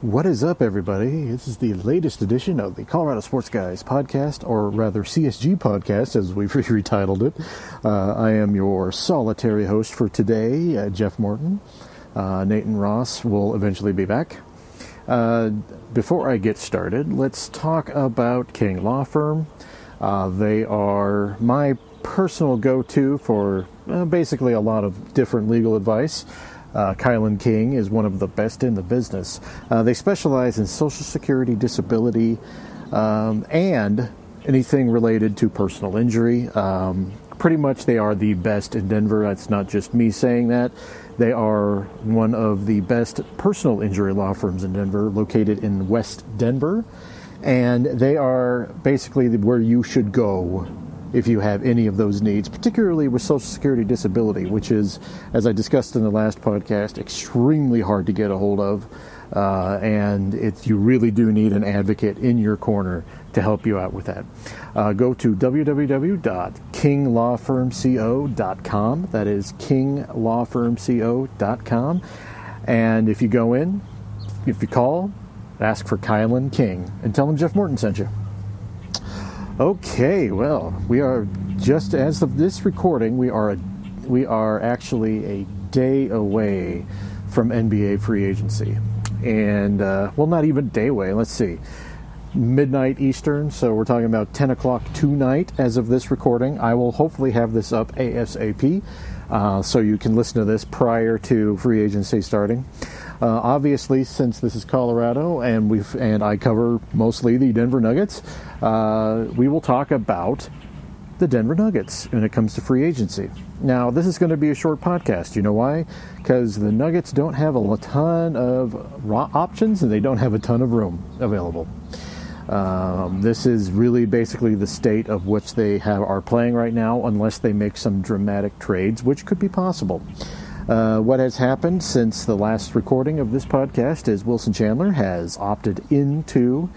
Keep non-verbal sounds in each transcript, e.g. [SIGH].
What is up, everybody? This is the latest edition of the Colorado Sports Guys podcast, or rather CSG podcast, as we've [LAUGHS] retitled it. Uh, I am your solitary host for today, uh, Jeff Morton. Uh, Nathan Ross will eventually be back. Uh, before I get started, let's talk about King Law Firm. Uh, they are my personal go to for uh, basically a lot of different legal advice. Uh, Kylan King is one of the best in the business. Uh, they specialize in Social Security, disability, um, and anything related to personal injury. Um, pretty much, they are the best in Denver. That's not just me saying that. They are one of the best personal injury law firms in Denver, located in West Denver. And they are basically where you should go if you have any of those needs, particularly with Social Security disability, which is, as I discussed in the last podcast, extremely hard to get a hold of. Uh, and you really do need an advocate in your corner to help you out with that. Uh, go to www.kinglawfirmco.com. That is kinglawfirmco.com. And if you go in, if you call, ask for Kylan King and tell him Jeff Morton sent you. Okay, well, we are just as of this recording, we are a, we are actually a day away from NBA free agency, and uh, well, not even day away. Let's see, midnight Eastern. So we're talking about 10 o'clock tonight as of this recording. I will hopefully have this up ASAP, uh, so you can listen to this prior to free agency starting. Uh, obviously, since this is Colorado and we and I cover mostly the Denver Nuggets, uh, we will talk about the Denver Nuggets when it comes to free agency. Now, this is going to be a short podcast. You know why? Because the Nuggets don't have a ton of options and they don't have a ton of room available. Um, this is really basically the state of which they have are playing right now, unless they make some dramatic trades, which could be possible. Uh, what has happened since the last recording of this podcast is Wilson Chandler has opted into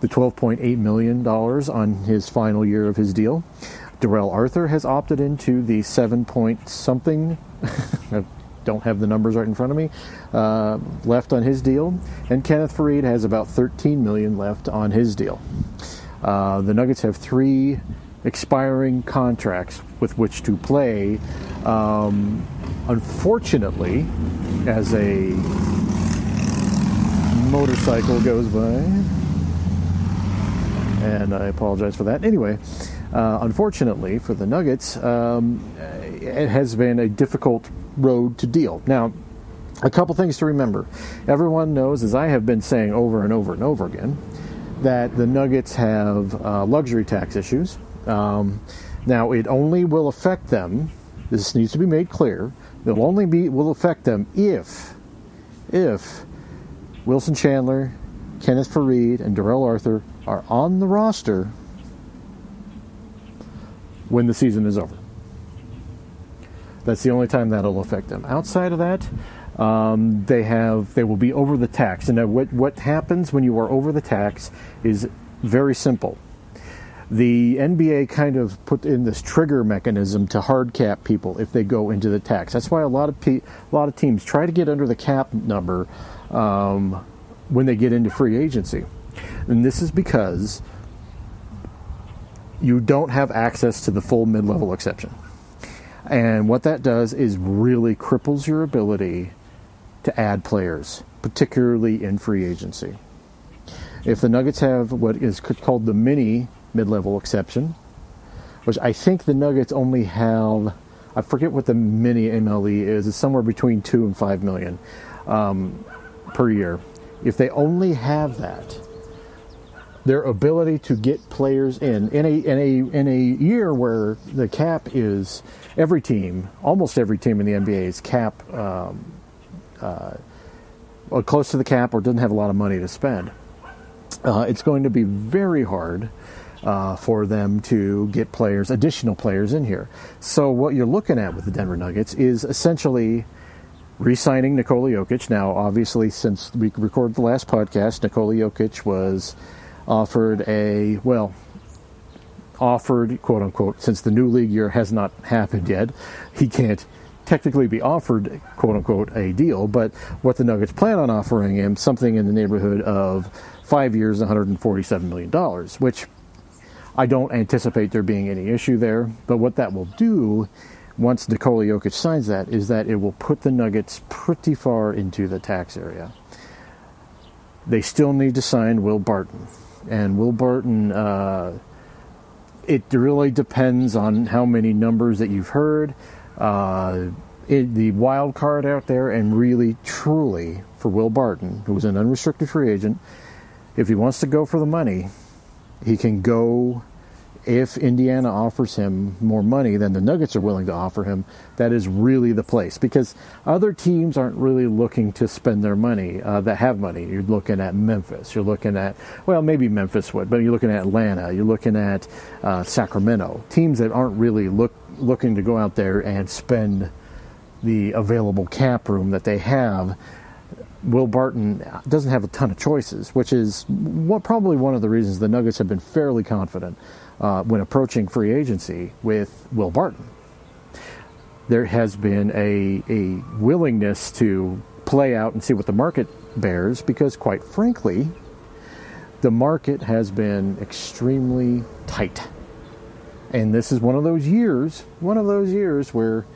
the $12.8 million on his final year of his deal. Darrell Arthur has opted into the 7 point something, [LAUGHS] I don't have the numbers right in front of me, uh, left on his deal. And Kenneth Faried has about 13 million left on his deal. Uh, the Nuggets have three expiring contracts with which to play. Um, unfortunately, as a motorcycle goes by, and I apologize for that. Anyway, uh, unfortunately for the Nuggets, um, it has been a difficult road to deal. Now, a couple things to remember. Everyone knows, as I have been saying over and over and over again, that the Nuggets have uh, luxury tax issues. Um, now, it only will affect them. This needs to be made clear. It'll only be will affect them if, if Wilson Chandler, Kenneth Faried, and Darrell Arthur are on the roster when the season is over. That's the only time that'll affect them. Outside of that, um, they have they will be over the tax. And what what happens when you are over the tax is very simple the NBA kind of put in this trigger mechanism to hard cap people if they go into the tax. That's why a lot of pe- a lot of teams try to get under the cap number um, when they get into free agency, and this is because you don't have access to the full mid-level exception. And what that does is really cripples your ability to add players, particularly in free agency. If the Nuggets have what is called the mini mid-level exception, which I think the Nuggets only have. I forget what the mini MLE is. It's somewhere between two and five million um, per year. If they only have that, their ability to get players in in a in a in a year where the cap is every team, almost every team in the NBA is cap um, uh, close to the cap or doesn't have a lot of money to spend. Uh, it's going to be very hard uh, for them to get players, additional players in here. So what you're looking at with the Denver Nuggets is essentially re-signing Nikola Jokic. Now, obviously, since we recorded the last podcast, Nikola Jokic was offered a well offered quote unquote since the new league year has not happened yet he can't technically be offered, quote unquote, a deal, but what the Nuggets plan on offering him something in the neighborhood of five years, $147 million, which I don't anticipate there being any issue there. But what that will do once Nikola Jokic signs that is that it will put the Nuggets pretty far into the tax area. They still need to sign Will Barton. And Will Barton, uh, it really depends on how many numbers that you've heard. Uh, it, the wild card out there, and really, truly, for Will Barton, who is an unrestricted free agent, if he wants to go for the money, he can go if Indiana offers him more money than the Nuggets are willing to offer him, that is really the place because other teams aren't really looking to spend their money uh, that have money. You're looking at Memphis, you're looking at, well, maybe Memphis would, but you're looking at Atlanta, you're looking at uh, Sacramento, teams that aren't really look, looking to go out there and spend the available cap room that they have. Will Barton doesn't have a ton of choices, which is what probably one of the reasons the Nuggets have been fairly confident uh, when approaching free agency with Will Barton. There has been a, a willingness to play out and see what the market bears because, quite frankly, the market has been extremely tight. And this is one of those years, one of those years where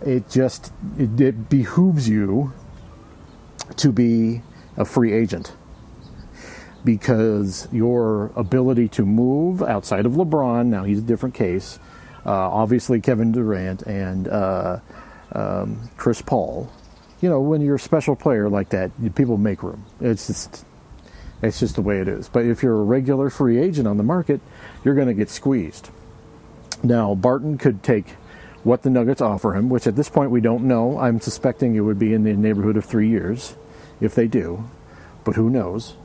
it just it, it behooves you to be a free agent because your ability to move outside of LeBron, now he's a different case, uh, obviously Kevin Durant and uh, um, Chris Paul. You know, when you're a special player like that, people make room. It's just, it's just the way it is. But if you're a regular free agent on the market, you're going to get squeezed. Now, Barton could take what the Nuggets offer him, which at this point we don't know. I'm suspecting it would be in the neighborhood of three years, if they do, but who knows?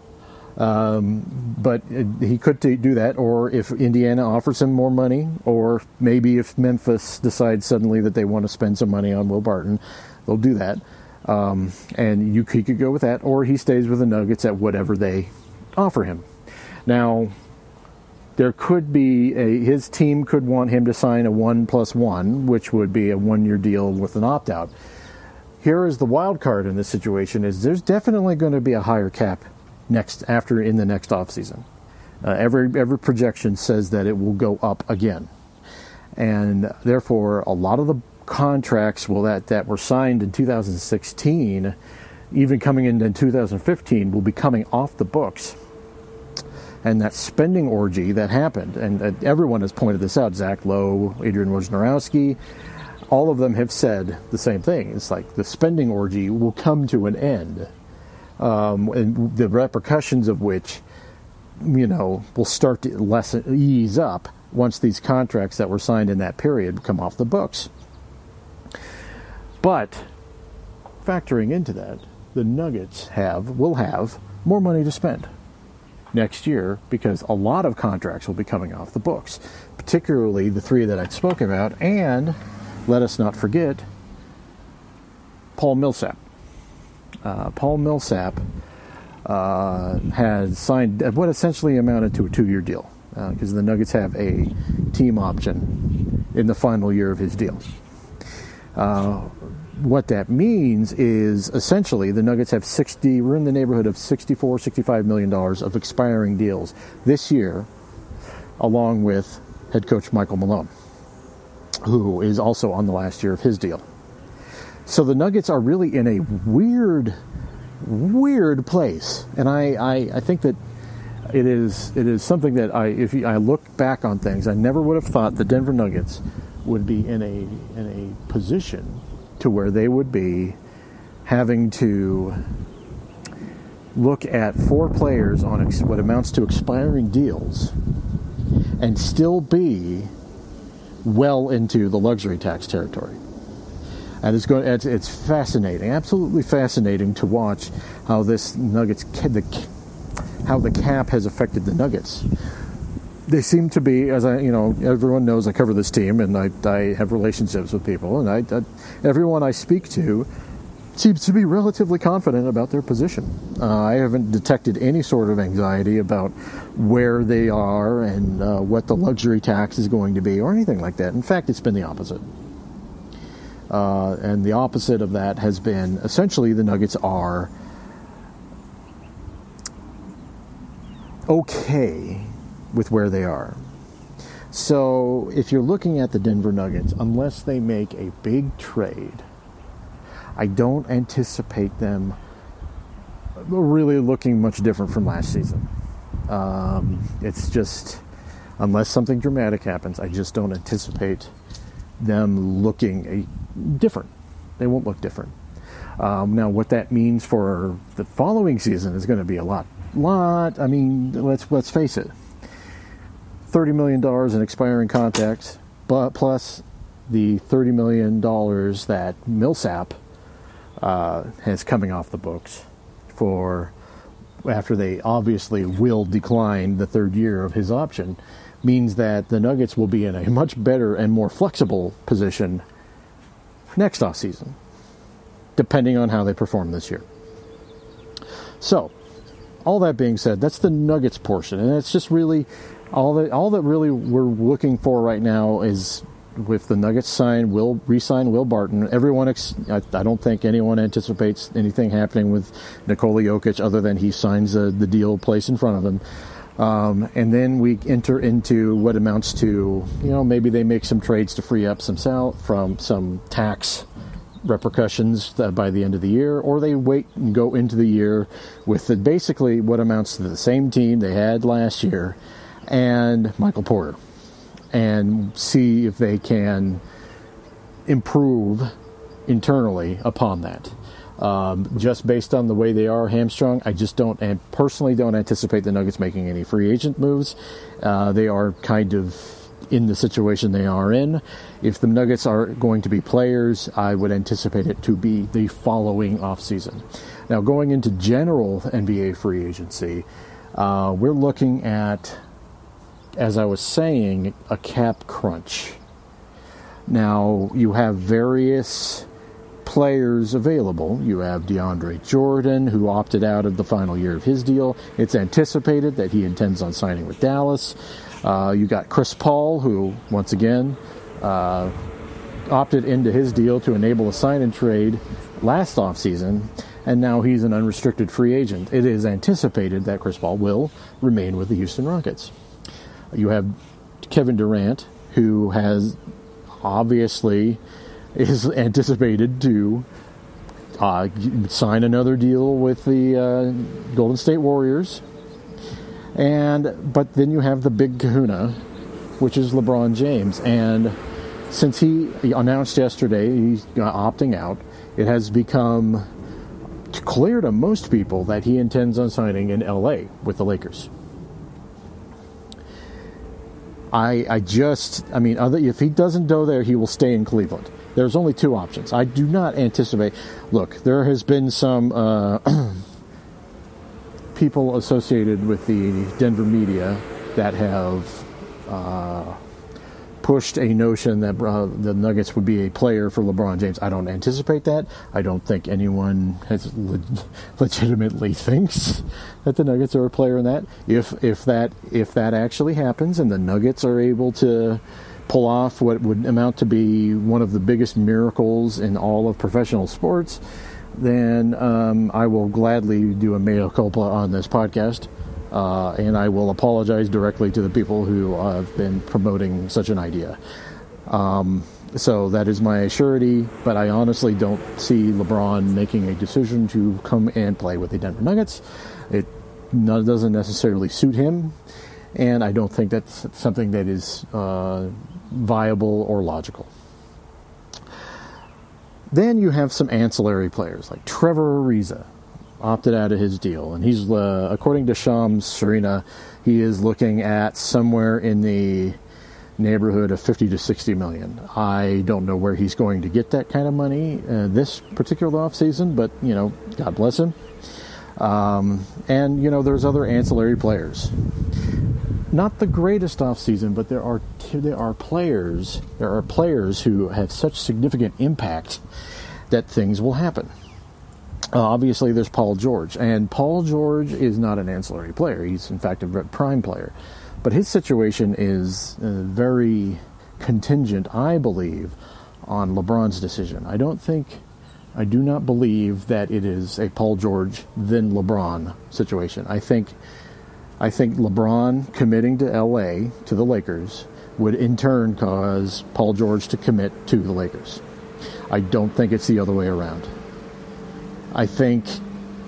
Um, but he could do that, or if Indiana offers him more money, or maybe if Memphis decides suddenly that they want to spend some money on Will Barton, they'll do that. Um, and you he could go with that, or he stays with the Nuggets at whatever they offer him. Now, there could be a his team could want him to sign a one plus one, which would be a one year deal with an opt out. Here is the wild card in this situation: is there's definitely going to be a higher cap next after in the next off season. Uh, every every projection says that it will go up again, and therefore a lot of the contracts will that that were signed in 2016, even coming into 2015, will be coming off the books. And that spending orgy that happened, and uh, everyone has pointed this out. Zach Lowe, Adrian Wojnarowski, all of them have said the same thing. It's like the spending orgy will come to an end um, and the repercussions of which, you know, will start to lessen, ease up once these contracts that were signed in that period come off the books. But factoring into that, the Nuggets have will have more money to spend next year because a lot of contracts will be coming off the books, particularly the three that I spoke about, and let us not forget Paul Millsap. Uh, Paul Millsap uh, had signed what essentially amounted to a two-year deal because uh, the Nuggets have a team option in the final year of his deal. What that means is essentially the Nuggets have 60, we're in the neighborhood of 64, 65 million dollars of expiring deals this year, along with head coach Michael Malone, who is also on the last year of his deal. So the Nuggets are really in a weird, weird place, and I, I, I think that it is it is something that I if I look back on things, I never would have thought the Denver Nuggets would be in a in a position to where they would be having to look at four players on ex- what amounts to expiring deals and still be well into the luxury tax territory and it's going. It's, it's fascinating, absolutely fascinating to watch how this Nuggets, the, how the cap has affected the Nuggets. They seem to be, as I, you know, everyone knows I cover this team and I, I have relationships with people, and I, I everyone I speak to seems to be relatively confident about their position. Uh, I haven't detected any sort of anxiety about where they are and uh, what the luxury tax is going to be or anything like that. In fact, it's been the opposite. Uh, and the opposite of that has been essentially the Nuggets are okay with where they are. So if you're looking at the Denver Nuggets, unless they make a big trade, I don't anticipate them really looking much different from last season. Um, it's just, unless something dramatic happens, I just don't anticipate them looking a, different. They won't look different. Um, now, what that means for the following season is going to be a lot, lot. I mean, let's let's face it. Thirty million dollars in expiring contracts, but plus the thirty million dollars that Millsap uh, has coming off the books for after they obviously will decline the third year of his option means that the Nuggets will be in a much better and more flexible position next offseason, depending on how they perform this year. So, all that being said, that's the Nuggets portion, and it's just really all that all that really we're looking for right now is with the Nuggets sign, will re-sign Will Barton. Everyone, ex- I, I, don't think anyone anticipates anything happening with Nikola Jokic other than he signs the the deal place in front of him. Um, and then we enter into what amounts to, you know, maybe they make some trades to free up some sal- from some tax repercussions by the end of the year, or they wait and go into the year with the, basically what amounts to the same team they had last year and Michael Porter and see if they can improve internally upon that. Um, just based on the way they are hamstrung, I just don't, and personally don't anticipate the Nuggets making any free agent moves. Uh, they are kind of in the situation they are in. If the Nuggets are going to be players, I would anticipate it to be the following offseason. Now, going into general NBA free agency, uh, we're looking at as I was saying, a cap crunch. Now, you have various players available. You have DeAndre Jordan, who opted out of the final year of his deal. It's anticipated that he intends on signing with Dallas. Uh, you got Chris Paul, who, once again, uh, opted into his deal to enable a sign and trade last offseason, and now he's an unrestricted free agent. It is anticipated that Chris Paul will remain with the Houston Rockets. You have Kevin Durant, who has obviously is [LAUGHS] anticipated to uh, sign another deal with the uh, Golden State Warriors. And but then you have the big kahuna, which is LeBron James. And since he announced yesterday he's opting out, it has become clear to most people that he intends on signing in LA with the Lakers. I, I just, I mean, other, if he doesn't go there, he will stay in Cleveland. There's only two options. I do not anticipate. Look, there has been some uh, [CLEARS THROAT] people associated with the Denver media that have uh, pushed a notion that uh, the Nuggets would be a player for LeBron James. I don't anticipate that. I don't think anyone has le- [LAUGHS] legitimately thinks that the Nuggets are a player in that. If if that if that actually happens and the Nuggets are able to pull off what would amount to be one of the biggest miracles in all of professional sports, then um, I will gladly do a mea culpa on this podcast. Uh, and I will apologize directly to the people who have been promoting such an idea. Um, so that is my surety, but I honestly don't see LeBron making a decision to come and play with the Denver Nuggets. It doesn't necessarily suit him, and I don't think that's something that is uh, viable or logical. Then you have some ancillary players like Trevor Ariza, opted out of his deal, and he's uh, according to Shams Charania, he is looking at somewhere in the neighborhood of 50 to 60 million. I don't know where he's going to get that kind of money uh, this particular off season, but you know, God bless him. Um, and you know, there's other ancillary players. Not the greatest off season, but there are there are players there are players who have such significant impact that things will happen. Uh, obviously, there's Paul George, and Paul George is not an ancillary player. He's, in fact, a prime player. But his situation is uh, very contingent, I believe, on LeBron's decision. I don't think, I do not believe that it is a Paul George then LeBron situation. I think, I think LeBron committing to LA to the Lakers would in turn cause Paul George to commit to the Lakers. I don't think it's the other way around. I think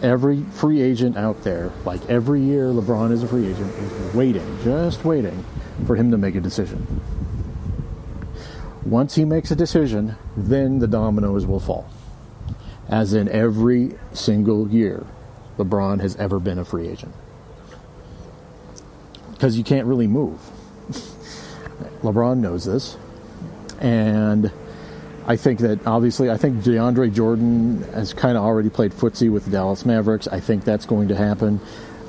every free agent out there, like every year LeBron is a free agent, is waiting, just waiting for him to make a decision. Once he makes a decision, then the dominoes will fall. As in every single year, LeBron has ever been a free agent. Because you can't really move. [LAUGHS] LeBron knows this. And I think that obviously, I think DeAndre Jordan has kind of already played footsie with the Dallas Mavericks. I think that's going to happen.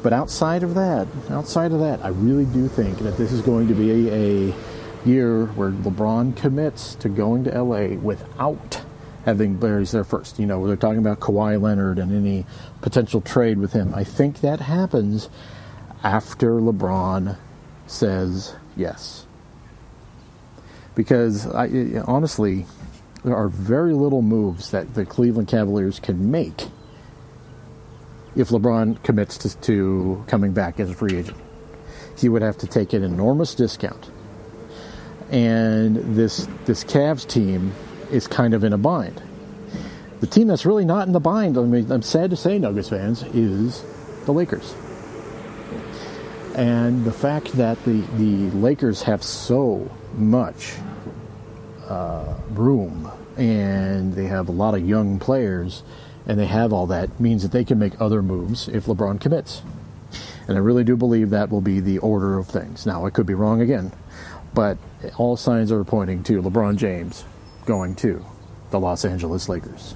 But outside of that, outside of that, I really do think that this is going to be a, year where LeBron commits to going to LA without having Barry's there first. You know, they're talking about Kawhi Leonard and any potential trade with him. I think that happens after LeBron says yes. Because I, honestly, there are very little moves that the Cleveland Cavaliers can make if LeBron commits to, to coming back as a free agent. He would have to take an enormous discount. And this this Cavs team is kind of in a bind. The team that's really not in the bind, I mean, I'm sad to say, Nuggets fans, is the Lakers. And the fact that the, the Lakers have so much uh, room and they have a lot of young players and they have all that means that they can make other moves if LeBron commits. And I really do believe that will be the order of things. Now, I could be wrong again, but all signs are pointing to LeBron James going to the Los Angeles Lakers.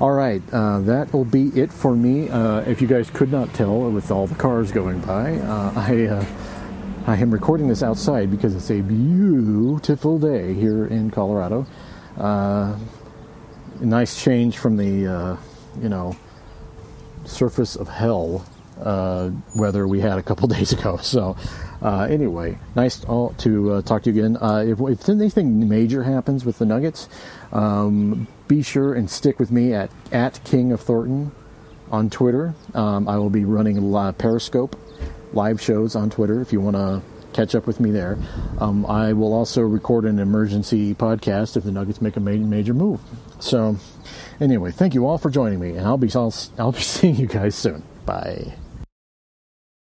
All right, uh, that will be it for me. Uh, if you guys could not tell with all the cars going by, uh, I uh, I am recording this outside because it's a beautiful day here in Colorado. Uh, nice change from the uh, you know surface of hell uh, weather we had a couple [LAUGHS] days ago. So uh, anyway, nice to uh, talk to you again. Uh, if, if, anything major happens with the Nuggets, um, be sure and stick with me at at King of Thornton on Twitter. Um, I will be running a Periscope live shows on Twitter if you want to catch up with me there. Um, I will also record an emergency podcast if the Nuggets make a major move. So, anyway, thank you all for joining me, and I'll be I'll, I'll be [LAUGHS] seeing you guys soon. Bye.